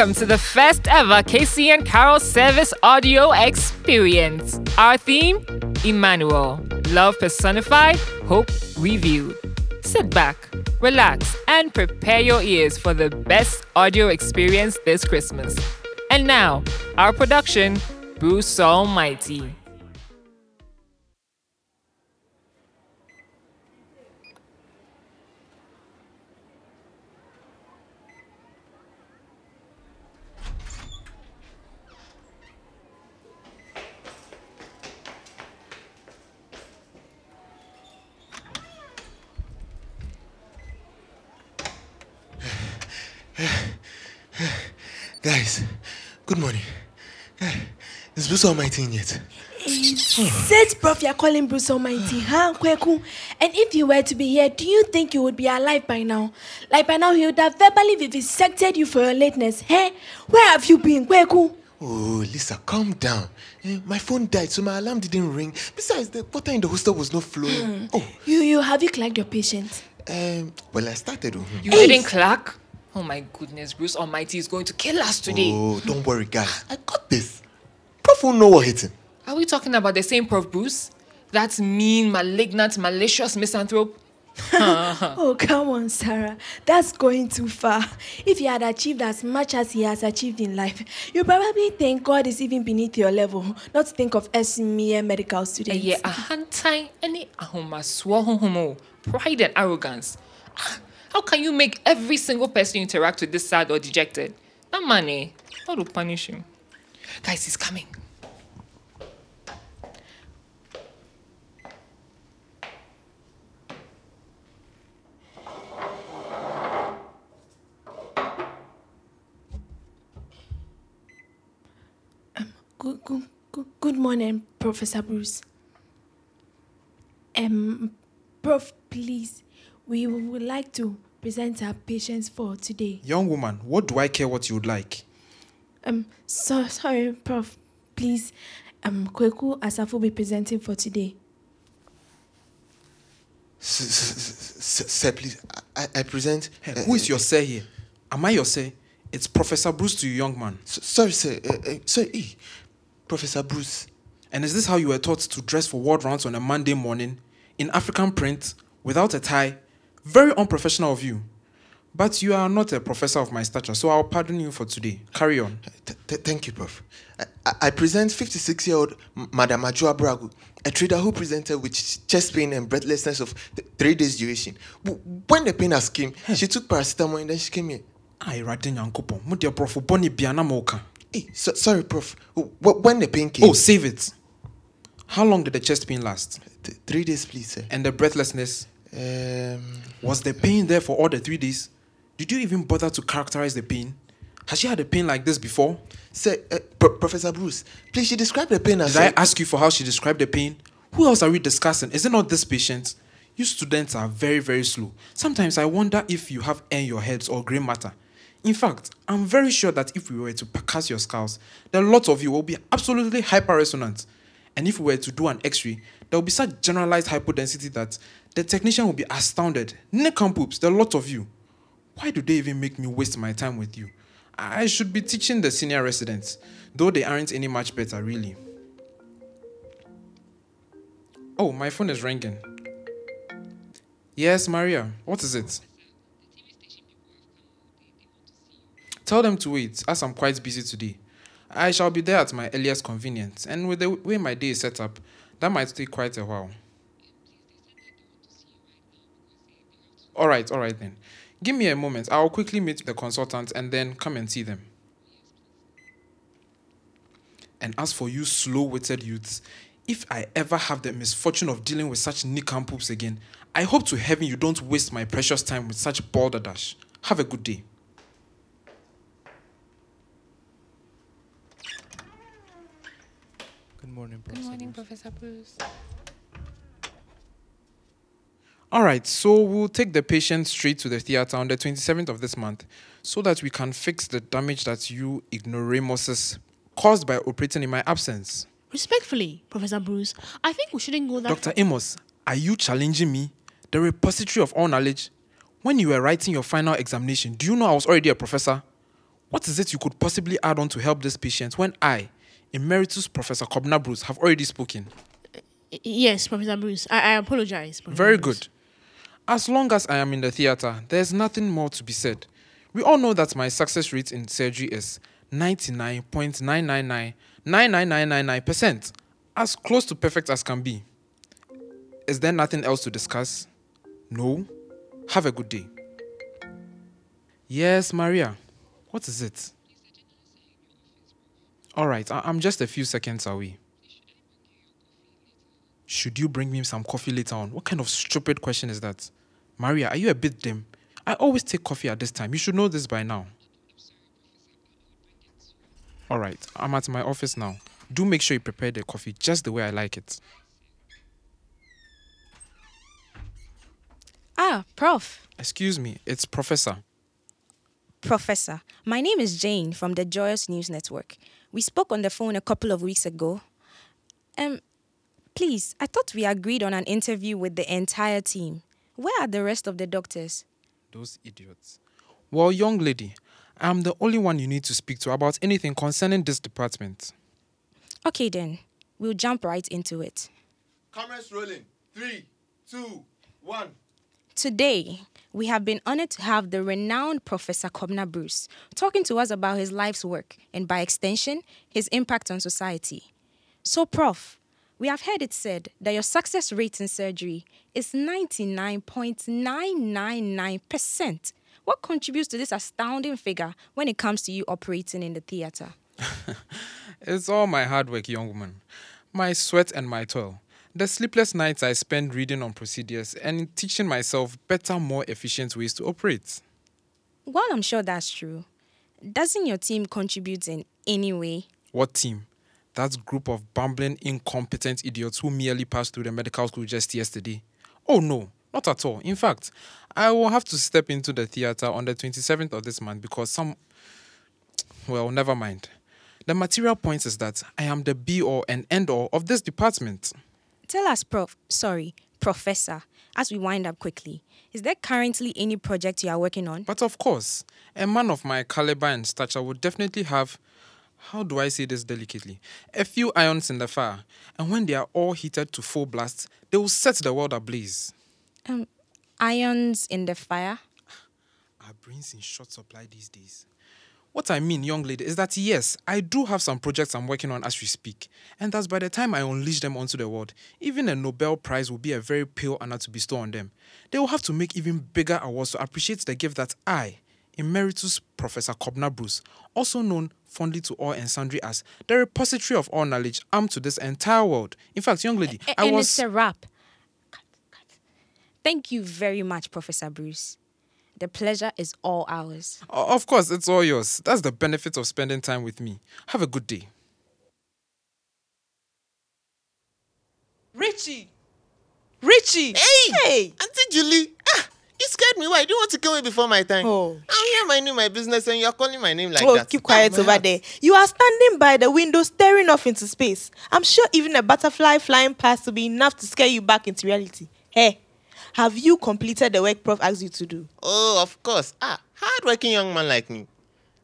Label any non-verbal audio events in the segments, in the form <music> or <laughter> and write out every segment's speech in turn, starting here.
Welcome to the first ever Casey and Carol service audio experience. Our theme Emmanuel, love personified, hope revealed. Sit back, relax, and prepare your ears for the best audio experience this Christmas. And now, our production, Bruce Almighty. Guys, good morning. Is Bruce Almighty in yet? Said Prof, you're calling Bruce Almighty, <sighs> huh, Kweku? And if you were to be here, do you think you would be alive by now? Like by now, he would have verbally vivisected you for your lateness. Hey, where have you been, Kweku? Oh, Lisa, calm down. Eh, my phone died, so my alarm didn't ring. Besides, the water in the hostel was not flowing. Oh, You, you have you clerked your patient? um, well, I started. oh. You didn't clerk? Oh my goodness, Bruce Almighty is going to kill us today. Oh, don't worry, guys. I got this. Prof won't know what hit him. Are we talking about the same Prof Bruce? That mean, malignant, malicious misanthrope? Oh, come on, Sarah. That's going too far. If he had achieved as much as he has achieved in life, you probably think God is even beneath your level, not to think of us mere medical students. ɛyɛ ahantan ne ahomasoɔ honhom o pride and arrogance Ah, how can you make every single person you interact with this sad or dejected? That man eh? God will punish him. Guys he's coming. Good, good, good, good morning, Professor Bruce. Um, Prof, please, we would like to present our patients for today. Young woman, what do I care what you would like? Um, so sorry, Prof. Please, um, Kweku Asaf will be presenting for today. Sir, please, I, I present. Hey, uh, who is your sir here? Am I your sir? It's Professor Bruce to you, young man. s- sorry, sir. Uh, uh, sorry, eh, Professor Bruce. And is this how you were taught to dress for ward rounds on a Monday morning, in African print, without a tie? Very unprofessional of you. But you are not a professor of my stature, so I'll pardon you for today. Carry on. Th- th- thank you, Prof. I, I- I present 56 year old Madam Ajua Bragu, a trader who presented with chest pain and breathlessness of th- three days duration. W- When the pain has came, hmm. she took paracetamol and then she came here. Ay, Radin Yankopon, mo dear prof, boni biana moka. Hey, eh, so, sorry, Prof. W- When the pain came, Oh, save it. How long did the chest pain last? th- three days, please, sir. And the breathlessness? Um, Was the pain there for all the three days? Did you even bother to characterize the pain? Has she had a pain like this before? sir, uh, Pro- Professor Bruce, please, she described the pain as. Did I ask you for how she described the pain? Who else are we discussing? Is it not this patient? You students are very, very slow. Sometimes I wonder if you have air in your heads or grey matter. In fact, I'm very sure that if we were to percuss your skulls, then lots of you will be absolutely hyperresonant. And if we were to do an x-ray, there will be such generalized hypodensity that the technician will be astounded. Nincompoops, there are lots of you. Why do they even make me waste my time with you? I should be teaching the senior residents, though they aren't any much better, really. Oh, my phone is ringing. Yes, Maria, what is it? Tell them to wait, as I'm quite busy today. I shall be there at my earliest convenience, and with the way my day is set up, that might take quite a while. Alright, alright then. Give me a moment. I'll quickly meet the consultant and then come and see them. And as for you slow witted youths, if I ever have the misfortune of dealing with such nincompoops again, I hope to heaven you don't waste my precious time with such balderdash. Have a good day. Good morning, good Professor. morning Bruce. professor bruce Alright, so we'll take the patient straight to the theater on the 27th of this month so that we can fix the damage that you ignoramuses caused by operating in my absence. Respectfully, Professor Bruce, I think we shouldn't go that Dr. Amos, are you challenging me, the repository of all knowledge? When you were writing your final examination, do you know I was already a professor? What is it you could possibly add on to help this patient when I, Emeritus Professor Kobna Bruce, have already spoken? Uh, yes, Professor Bruce. I, I apologize. Professor Very Bruce. good. As long as I am in the theater, there's nothing more to be said. We all know that my success rate in surgery is 99.9999999%, as close to perfect as can be. Is there nothing else to discuss? No? Have a good day. Yes, Maria. What is it? All right, I- I'm just a few seconds away. Should you bring me some coffee later on? What kind of stupid question is that? Maria, are you a bit dim? I always take coffee at this time. You should know this by now. All right, I'm at my office now. Do make sure you prepare the coffee just the way I like it. Ah, Prof. Excuse me, it's Professor. Professor. My name is Jane from the Joyous News Network. We spoke on the phone a couple of weeks ago. Um, please, I thought we agreed on an interview with the entire team. Where are the rest of the doctors? Those idiots. Well, young lady, I'm the only one you need to speak to about anything concerning this department. Okay, then. We'll jump right into it. Cameras rolling. Three, two, one. Today, we have been honored to have the renowned Professor Kobna Bruce talking to us about his life's work and, by extension, his impact on society. So, Prof, we have heard it said that your success rate in surgery is 99.999%. What contributes to this astounding figure when it comes to you operating in the theater? <laughs> It's all my hard work, young woman. My sweat and my toil. The sleepless nights I spend reading on procedures and teaching myself better, more efficient ways to operate. Well, I'm sure that's true, doesn't your team contribute in any way? What team? That group of bumbling, incompetent idiots who merely passed through the medical school just yesterday. Oh no, not at all. In fact, I will have to step into the theater on the 27th of this month because some. Well, never mind. The material point is that I am the be all and end all of this department. Tell us, Prof. Sorry, Professor, as we wind up quickly, is there currently any project you are working on? But of course, a man of my caliber and stature would definitely have, how do I say this delicately, a few irons in the fire. And when they are all heated to full blast, they will set the world ablaze. Um, irons in the fire? Our brains in short supply these days. What I mean, young lady, is that yes, I do have some projects I'm working on as we speak, and that by the time I unleash them onto the world, even a Nobel Prize will be a very pale honor to bestow on them. They will have to make even bigger awards to appreciate the gift that I, Emeritus Professor Kobna Bruce, also known fondly to all and sundry as the repository of all knowledge, armed to this entire world. In fact, young lady, A- I and was. it's a wrap. Cut, cut. Thank you very much, Professor Bruce. The pleasure is all ours. O- Of course, it's all yours. That's the benefit of spending time with me. Have a good day. Richie! Richie! Hey! Hey! Auntie Julie! You scared me. Why? You don't want to kill me before my time. Oh. I'm here minding my business and you're calling my name like oh, that. keep quiet my over heart. there. You are standing by the window staring off into space. I'm sure even a butterfly flying past will be enough to scare you back into reality. Hey, have you completed the work Prof asked you to do? Oh, of course. Ah, hardworking young man like me.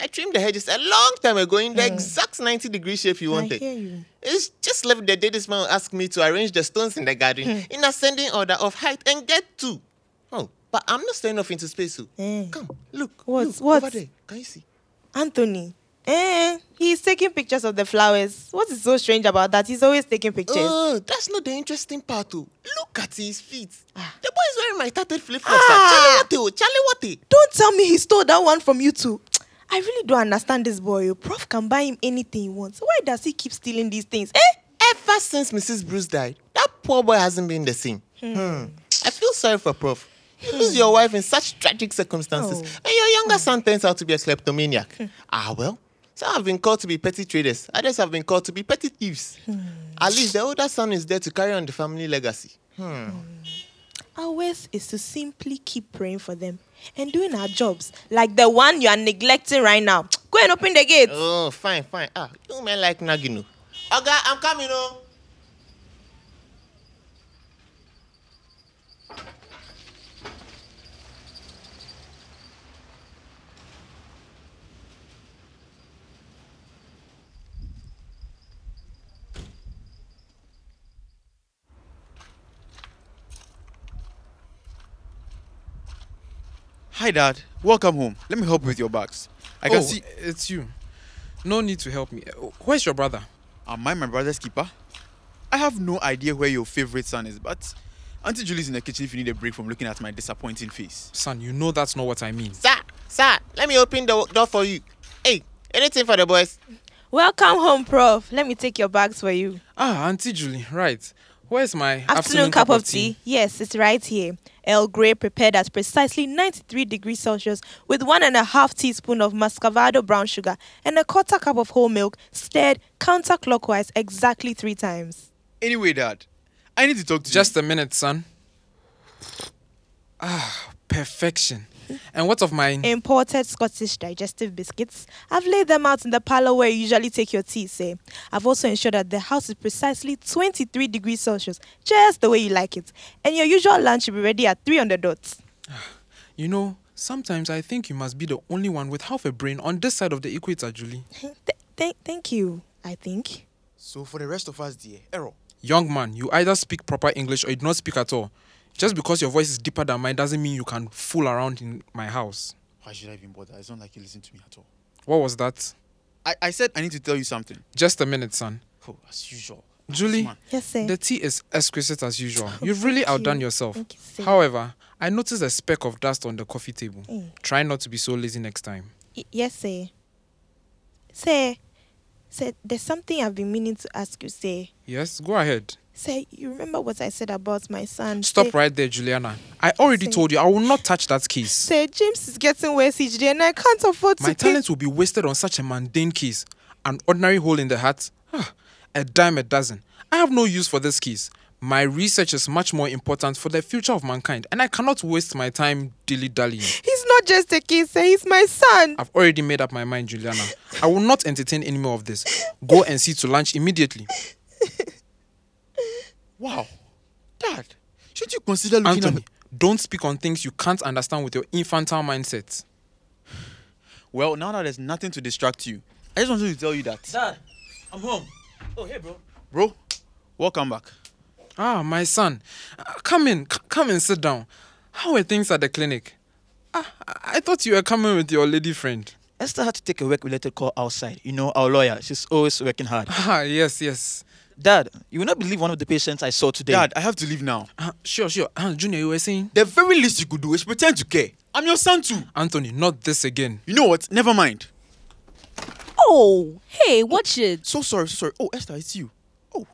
I trimmed the hedges a long time ago in the exact 90 degree shape you wanted. I hear you. It's just left the day this man asked me to arrange the stones in the garden in ascending order of height and get to. Oh, but I'm not staring off into space. So. Eh. Come, look. What? look, What? Over there. Can you see? Anthony. Eh, he's taking pictures of the flowers. What is so strange about that? He's always taking pictures. Oh, that's not the interesting part. Oh. Look at his feet. Ah. The boy is wearing my tattered flip flops. Ah. Charlie, what? Charlie, what? Don't tell me he stole that one from you too. I really don't understand this boy. oh. Prof can buy him anything he wants. Why does he keep stealing these things? Eh? Ever since Mrs. Bruce died, that poor boy hasn't been the same. Hmm. I feel sorry for Prof. You lose your wife in such tragic circumstances, Oh. and your younger son turns out to be a kleptomaniac. ah, well, some have been called to be petty traders, others have been called to be petty thieves. At least the older son is there to carry on the family legacy. Our Ours is to simply keep praying for them and doing our jobs, like the one you are neglecting right now. Go and open the gate. Oh, fine, fine. Ah, you men like Nagino. Oga, I'm coming, oh. Hi, Dad. Welcome home. Let me help you with your bags. I can oh, see. it's you. No need to help me. Where's your brother? Am I my brother's keeper? I have no idea where your favorite son is, but Auntie Julie's in the kitchen if you need a break from looking at my disappointing face. Son, you know that's not what I mean. Sir, sir, let me open the door for you. Hey, anything for the boys? Welcome home, Prof. Let me take your bags for you. Ah, Auntie Julie, right. Where's my Afternoon, cup, of tea. Yes, it's right here. Earl Grey prepared at precisely 93 degrees Celsius with one and a half teaspoon of muscovado brown sugar and a quarter cup of whole milk, stirred counterclockwise exactly three times. Anyway, Dad, I need to talk to you. Just a minute, son. Ah, perfection. And what of mine? Imported Scottish digestive biscuits. I've laid them out in the parlor where you usually take your tea, say. Eh? I've also ensured that the house is precisely 23 degrees Celsius, just the way you like it. And your usual lunch will be ready at 3 on the dot. You know, sometimes I think you must be the only one with half a brain on this side of the equator, Julie. <laughs> Th- th- thank you, I think. So for the rest of us, dear, error. Young man, you either speak proper English or you do not speak at all. Just because your voice is deeper than mine doesn't mean you can fool around in my house. Why should I even bother? It's not like you listen to me at all. What was that? I, I said I need to tell you something. Just a minute, son. Oh, as usual. Julie, Man. Yes, sir. the tea is exquisite as usual. You've really you. outdone yourself. Thank you, sir. However, I noticed a speck of dust on the coffee table. Mm. Try not to be so lazy next time. Y- yes, sir. Sir, sir, there's something I've been meaning to ask you, sir. Yes, go ahead. Sir, you remember what I said about my son? Stop Sir- right there, Juliana. I already Say- told you I will not touch that case. Sir, James is getting worse each day and I can't afford My to pay. talents will be wasted on such a mundane case. An ordinary hole in the heart? Ah, a dime a dozen. I have no use for this case. My research is much more important for the future of mankind, and I cannot waste my time dilly dallying. He's not just a kid, sir. He's my son. I've already made up my mind, Juliana. I will not entertain any more of this. Go and see to lunch immediately. <laughs> Wow. Dad, should you consider looking Anthony, at me? don't speak on things you can't understand with your infantile mindset. Well, now that there's nothing to distract you, I just wanted to tell you that. Dad, I'm home. Oh, hey, bro. Bro, welcome back. Ah, my son. Uh, come in. C- come and sit down. How are things at the clinic? Ah, I-, I thought you were coming with your lady friend. Esther had to take a work-related call outside. You know, our lawyer. She's always working hard. Ah, yes, yes. Dad, you will not believe one of the patients I saw today. Dad, I have to leave now. Uh, sure, sure. Uh, Junior, you were saying? The very least you could do is pretend to care. I'm your son too. Anthony, not this again. You know what? Never mind. Oh, hey, watch it. So sorry, so sorry. Oh, Esther, it's you. Oh,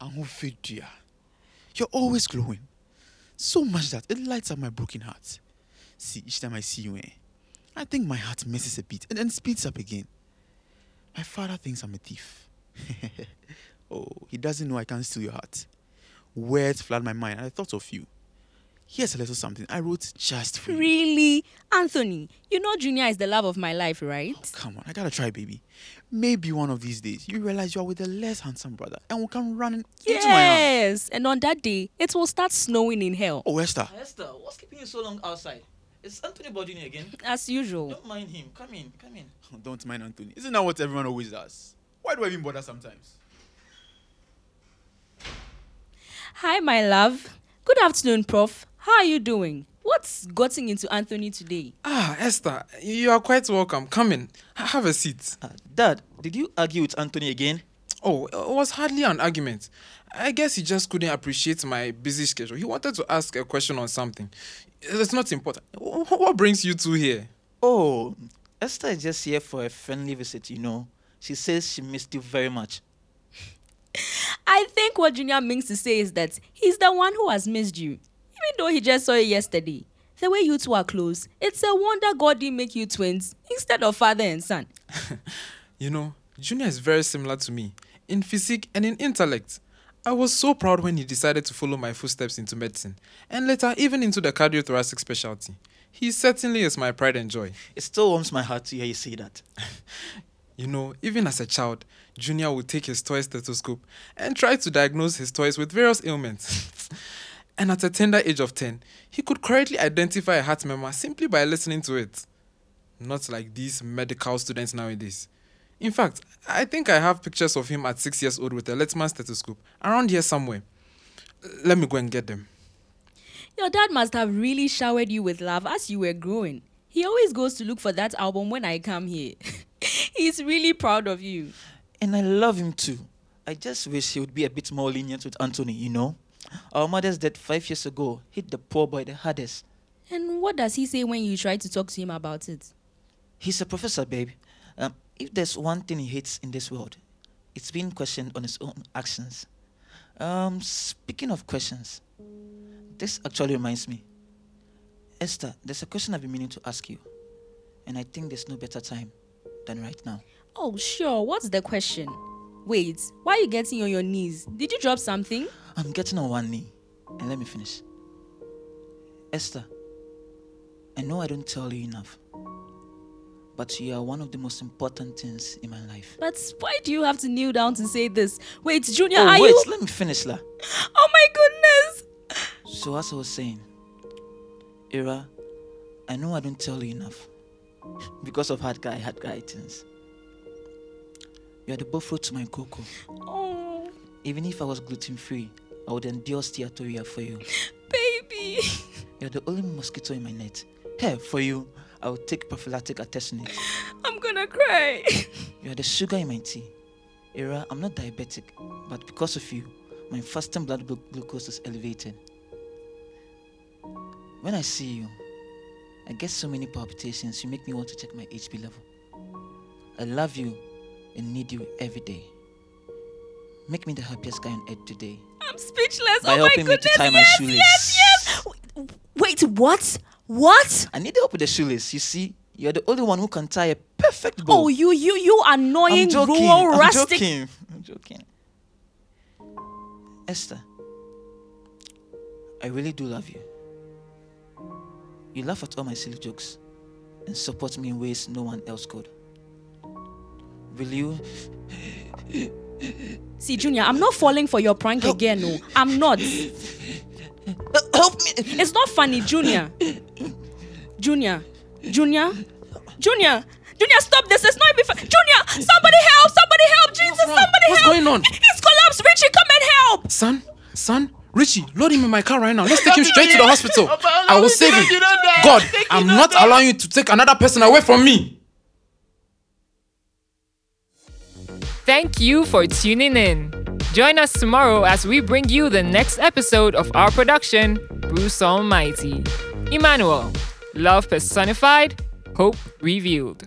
Angofidia. You're always glowing. So much that it lights up my broken heart. See, each time I see you, eh, I think my heart misses a beat and then speeds up again. My father thinks I'm a thief. <laughs> oh, he doesn't know I can't steal your heart. Words flood my mind and I thought of you. Here's a little something I wrote just for you. Really? Anthony, you know Junior is the love of my life, right? Oh, Come on, I gotta try, baby. Maybe one of these days you realize you are with a less handsome brother and will come running into my arms. Yes. And on that day, it will start snowing in hell. Oh, Esther. Esther, what's keeping you so long outside? It's Anthony Bodini again. As usual. Don't mind him. Come in, come in. <laughs> Don't mind Anthony. Isn't that what everyone always does? Why do I even bother sometimes? Hi, my love. Good afternoon, Prof. How are you doing? What's gotten into Anthony today? Ah, Esther, you are quite welcome. Come in. Ha- Have a seat. Uh, Dad, did you argue with Anthony again? Oh, it was hardly an argument. I guess he just couldn't appreciate my busy schedule. He wanted to ask a question on something. It's not important. Wh- What brings you two here? Oh, Esther is just here for a friendly visit, you know. She says she missed you very much. I think what Junior means to say is that he's the one who has missed you, even though he just saw you yesterday. The way you two are close, it's a wonder God didn't make you twins instead of father and son. <laughs> You know, Junior is very similar to me in physique and in intellect. I was so proud when he decided to follow my footsteps into medicine and later even into the cardiothoracic specialty. He certainly is my pride and joy. It still warms my heart to hear you say that. <laughs> You know, even as a child, Junior would take his toy stethoscope and try to diagnose his toys with various ailments. <laughs> and at a tender age of 10, he could correctly identify a heart murmur simply by listening to it. Not like these medical students nowadays. In fact, I think I have pictures of him at six years old with a Littmann stethoscope around here somewhere. Let me go and get them. Your dad must have really showered you with love as you were growing. He always goes to look for that album when I come here. <laughs> He's really proud of you. And I love him too. I just wish he would be a bit more lenient with Anthony, you know? Our mother's death five years ago hit the poor boy the hardest. And what does he say when you try to talk to him about it? He's a professor, babe. Um, if there's one thing he hates in this world, it's being questioned on his own actions. Um, speaking of questions, this actually reminds me. Esther, there's a question I've been meaning to ask you, and I think there's no better time than right now. Oh, sure. What's the question? Wait, why are you getting on your knees? Did you drop something? I'm getting on one knee, and let me finish. Esther, I know I don't tell you enough, but you are one of the most important things in my life. But why do you have to kneel down to say this? Wait, Junior, oh, are wait, you? let me finish, La. <laughs> Oh my goodness! So, as I was saying, Ira, I know I don't tell you enough because of hard guy, hard guy things. You are the buffalo to my cocoa. Oh, Even if I was gluten free, I would endure steatorrhea for you. baby. You're the only mosquito in my net. Hey, for you, I will take prophylactic artesunate. I'm gonna cry. You are the sugar in my tea. Era, I'm not diabetic, but because of you, my fasting blood glu- glucose is elevated. When I see you, I get so many palpitations, you make me want to check my HP level. I love you and need you every day. Make me the happiest guy on earth today. I'm speechless. By oh my helping me to goodness. tie my yes, shoelace. yes, yes. Wait, what? What? I need help with the shoelace. You see, you're the only one who can tie a perfect bow. Oh, you, you, you annoying I'm joking. rural I'm rustic. joking. I'm joking. Esther, I really do love you. You laugh at all my silly jokes and support me in ways no one else could. Will you? See, Junior, I'm not falling for your prank again. No, I'm not. Help me! It's not funny, Junior. Junior, Junior, Junior, Junior, stop this. It's not even fun. Junior, somebody help! Somebody help! Jesus, wrong? somebody What's help! What's going on? He's collapsed. Richie, come and help! Son, son, Richie, load him in my car right now. Let's take him <laughs> straight to the hospital. I will save him. God, I'm not allowing you to take another person away from me. Thank you for tuning in. Join us tomorrow as we bring you the next episode of our production, Bruce Almighty. Emmanuel, love personified, hope revealed.